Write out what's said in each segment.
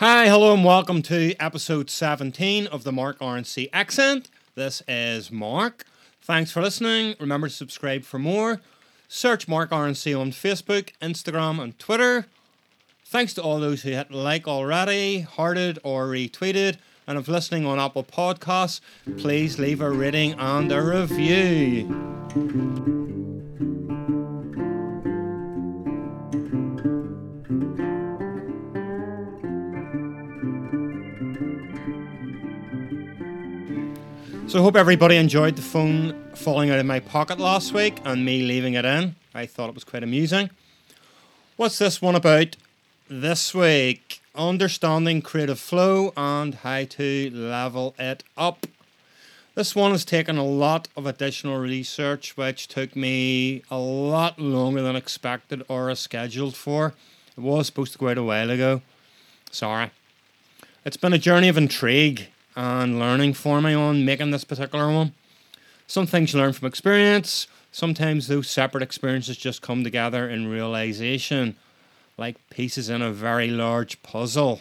Hi, hello, and welcome to episode 17 of the Mark RNC Accent. This is Mark. Thanks for listening. Remember to subscribe for more. Search Mark RNC on Facebook, Instagram, and Twitter. Thanks to all those who hit like already, hearted, or retweeted. And if listening on Apple Podcasts, please leave a rating and a review. So I hope everybody enjoyed the phone falling out of my pocket last week and me leaving it in. I thought it was quite amusing. What's this one about this week? Understanding creative flow and how to level it up. This one has taken a lot of additional research, which took me a lot longer than expected or scheduled for. It was supposed to go out a while ago. Sorry. It's been a journey of intrigue and learning for me on making this particular one. Some things you learn from experience, sometimes those separate experiences just come together in realization, like pieces in a very large puzzle.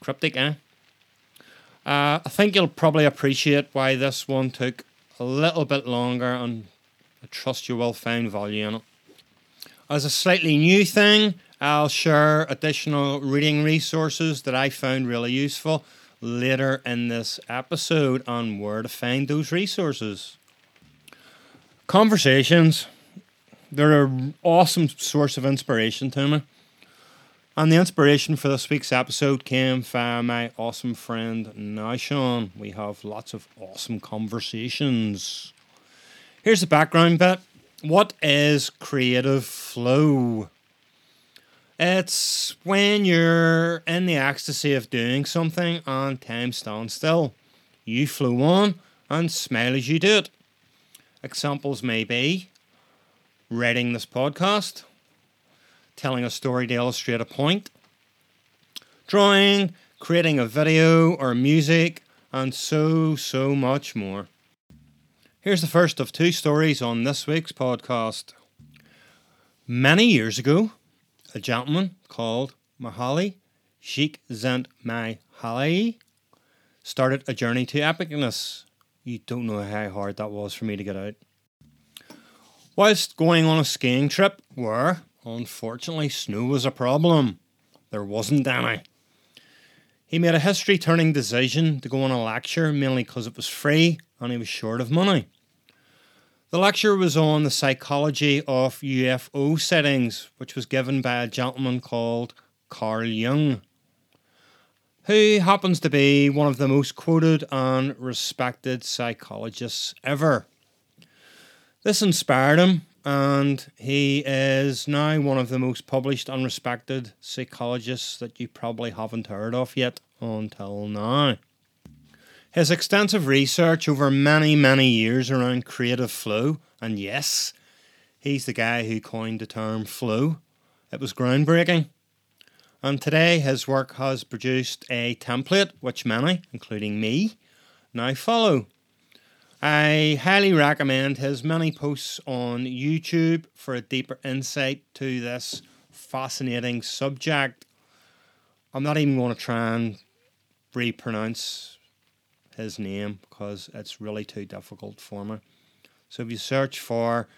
Cryptic, eh? Uh, I think you'll probably appreciate why this one took a little bit longer, and I trust you will find value in it. As a slightly new thing, I'll share additional reading resources that I found really useful later in this episode on where to find those resources. Conversations, they're an awesome source of inspiration to me. And the inspiration for this week's episode came from my awesome friend Nishon. We have lots of awesome conversations. Here's the background bit. What is creative flow? It's when you're in the ecstasy of doing something and time stands still. You flew on and smile as you do it. Examples may be writing this podcast, telling a story to illustrate a point, drawing, creating a video or music, and so, so much more. Here's the first of two stories on this week's podcast. Many years ago, a gentleman called Mahali Sheikh Zant Mahali started a journey to epicness. You don't know how hard that was for me to get out. Whilst going on a skiing trip where, unfortunately, snow was a problem, there wasn't any. He made a history turning decision to go on a lecture mainly because it was free and he was short of money. The lecture was on the psychology of UFO sightings, which was given by a gentleman called Carl Jung, who happens to be one of the most quoted and respected psychologists ever. This inspired him, and he is now one of the most published and respected psychologists that you probably haven't heard of yet until now. His extensive research over many, many years around creative flow, and yes, he's the guy who coined the term flow. It was groundbreaking. And today his work has produced a template which many, including me, now follow. I highly recommend his many posts on YouTube for a deeper insight to this fascinating subject. I'm not even going to try and repronounce his name because it's really too difficult for me. So if you search for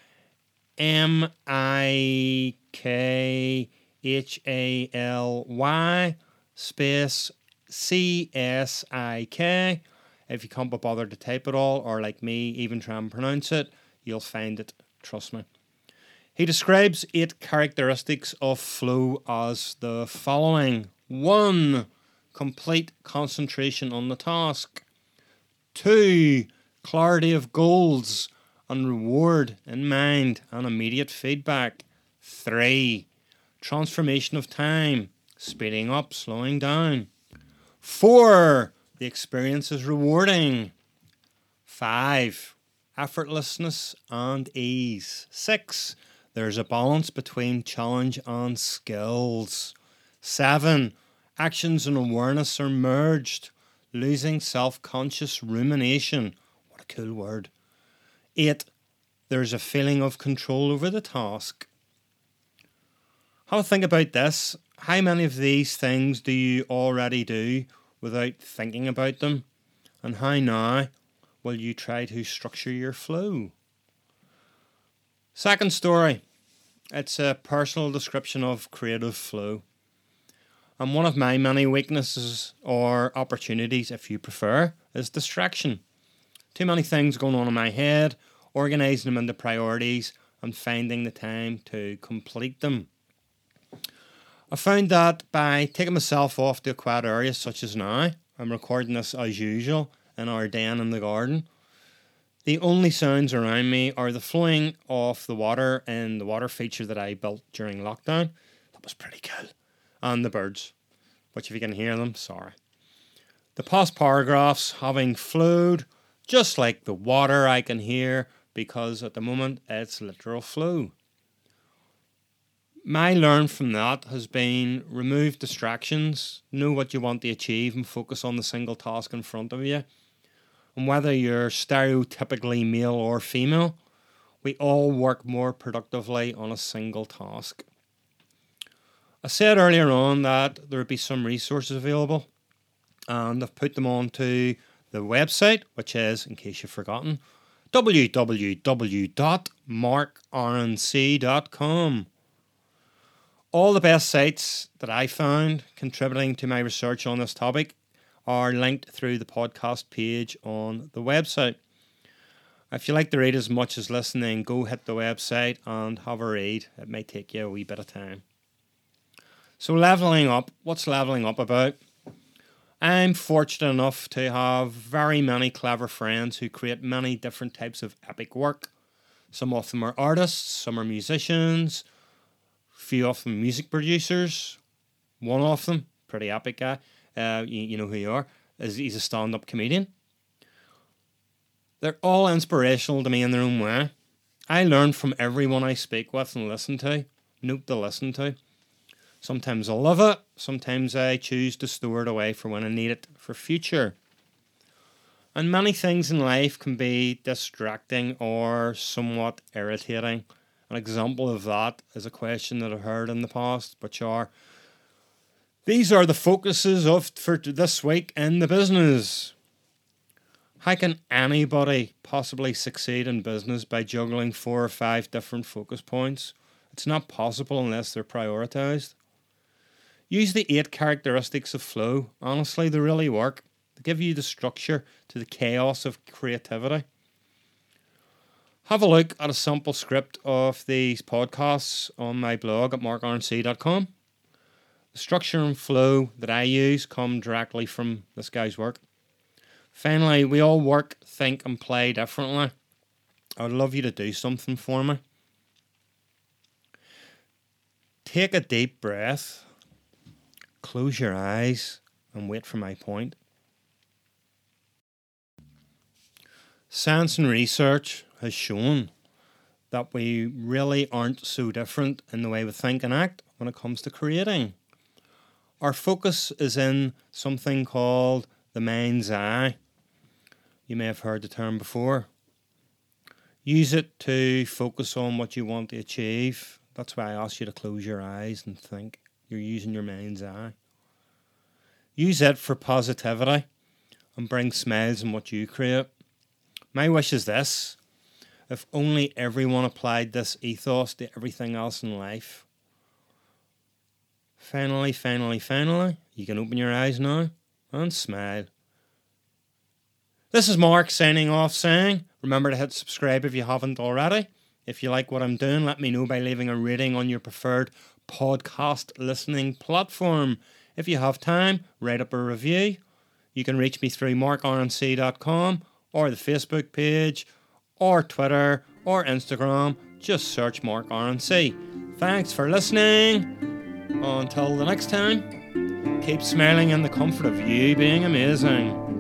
M I K H A L Y space C S I K, if you can't be bothered to type it all, or like me, even try and pronounce it, you'll find it. Trust me. He describes eight characteristics of flow as the following one, complete concentration on the task. Two, clarity of goals and reward in mind and immediate feedback. Three, transformation of time, speeding up, slowing down. Four, the experience is rewarding. Five, effortlessness and ease. Six, there's a balance between challenge and skills. Seven, actions and awareness are merged losing self conscious rumination. What a cool word. Eight, there's a feeling of control over the task. Have a think about this. how many of these things do you already do without thinking about them? And how now will you try to structure your flow? Second story it's a personal description of creative flow. And one of my many weaknesses or opportunities, if you prefer, is distraction. Too many things going on in my head, organizing them into priorities, and finding the time to complete them. I found that by taking myself off the quiet areas, such as now, I'm recording this as usual in our den in the garden. The only sounds around me are the flowing of the water in the water feature that I built during lockdown. That was pretty cool. And the birds. Which, if you can hear them, sorry. The past paragraphs having flowed just like the water I can hear because at the moment it's literal flow. My learn from that has been remove distractions, know what you want to achieve, and focus on the single task in front of you and whether you're stereotypically male or female, we all work more productively on a single task. I said earlier on that there would be some resources available, and I've put them onto the website, which is, in case you've forgotten, www.markrnc.com. All the best sites that I found contributing to my research on this topic are linked through the podcast page on the website. If you like to read as much as listening, go hit the website and have a read. It may take you a wee bit of time. So, leveling up, what's leveling up about? I'm fortunate enough to have very many clever friends who create many different types of epic work. Some of them are artists, some are musicians, few of them music producers. One of them, pretty epic guy, uh, you, you know who you are, is he's a stand up comedian. They're all inspirational to me in their own way. I learn from everyone I speak with and listen to, note to listen to. Sometimes I love it, sometimes I choose to store it away for when I need it for future. And many things in life can be distracting or somewhat irritating. An example of that is a question that I've heard in the past, which are these are the focuses of for this week in the business. How can anybody possibly succeed in business by juggling four or five different focus points? It's not possible unless they're prioritized. Use the eight characteristics of flow. Honestly, they really work. They give you the structure to the chaos of creativity. Have a look at a sample script of these podcasts on my blog at markrnc.com. The structure and flow that I use come directly from this guy's work. Finally, we all work, think, and play differently. I would love you to do something for me. Take a deep breath, close your eyes, and wait for my point. Science and research has shown that we really aren't so different in the way we think and act when it comes to creating. Our focus is in something called the mind's eye. You may have heard the term before. Use it to focus on what you want to achieve. That's why I ask you to close your eyes and think. You're using your mind's eye. Use it for positivity and bring smiles in what you create. My wish is this if only everyone applied this ethos to everything else in life, Finally, finally, finally, you can open your eyes now and smile. This is Mark signing off saying, remember to hit subscribe if you haven't already. If you like what I'm doing, let me know by leaving a rating on your preferred podcast listening platform. If you have time, write up a review. You can reach me through markrnc.com or the Facebook page or Twitter or Instagram. Just search Mark RNC. Thanks for listening. Until the next time, keep smiling in the comfort of you being amazing.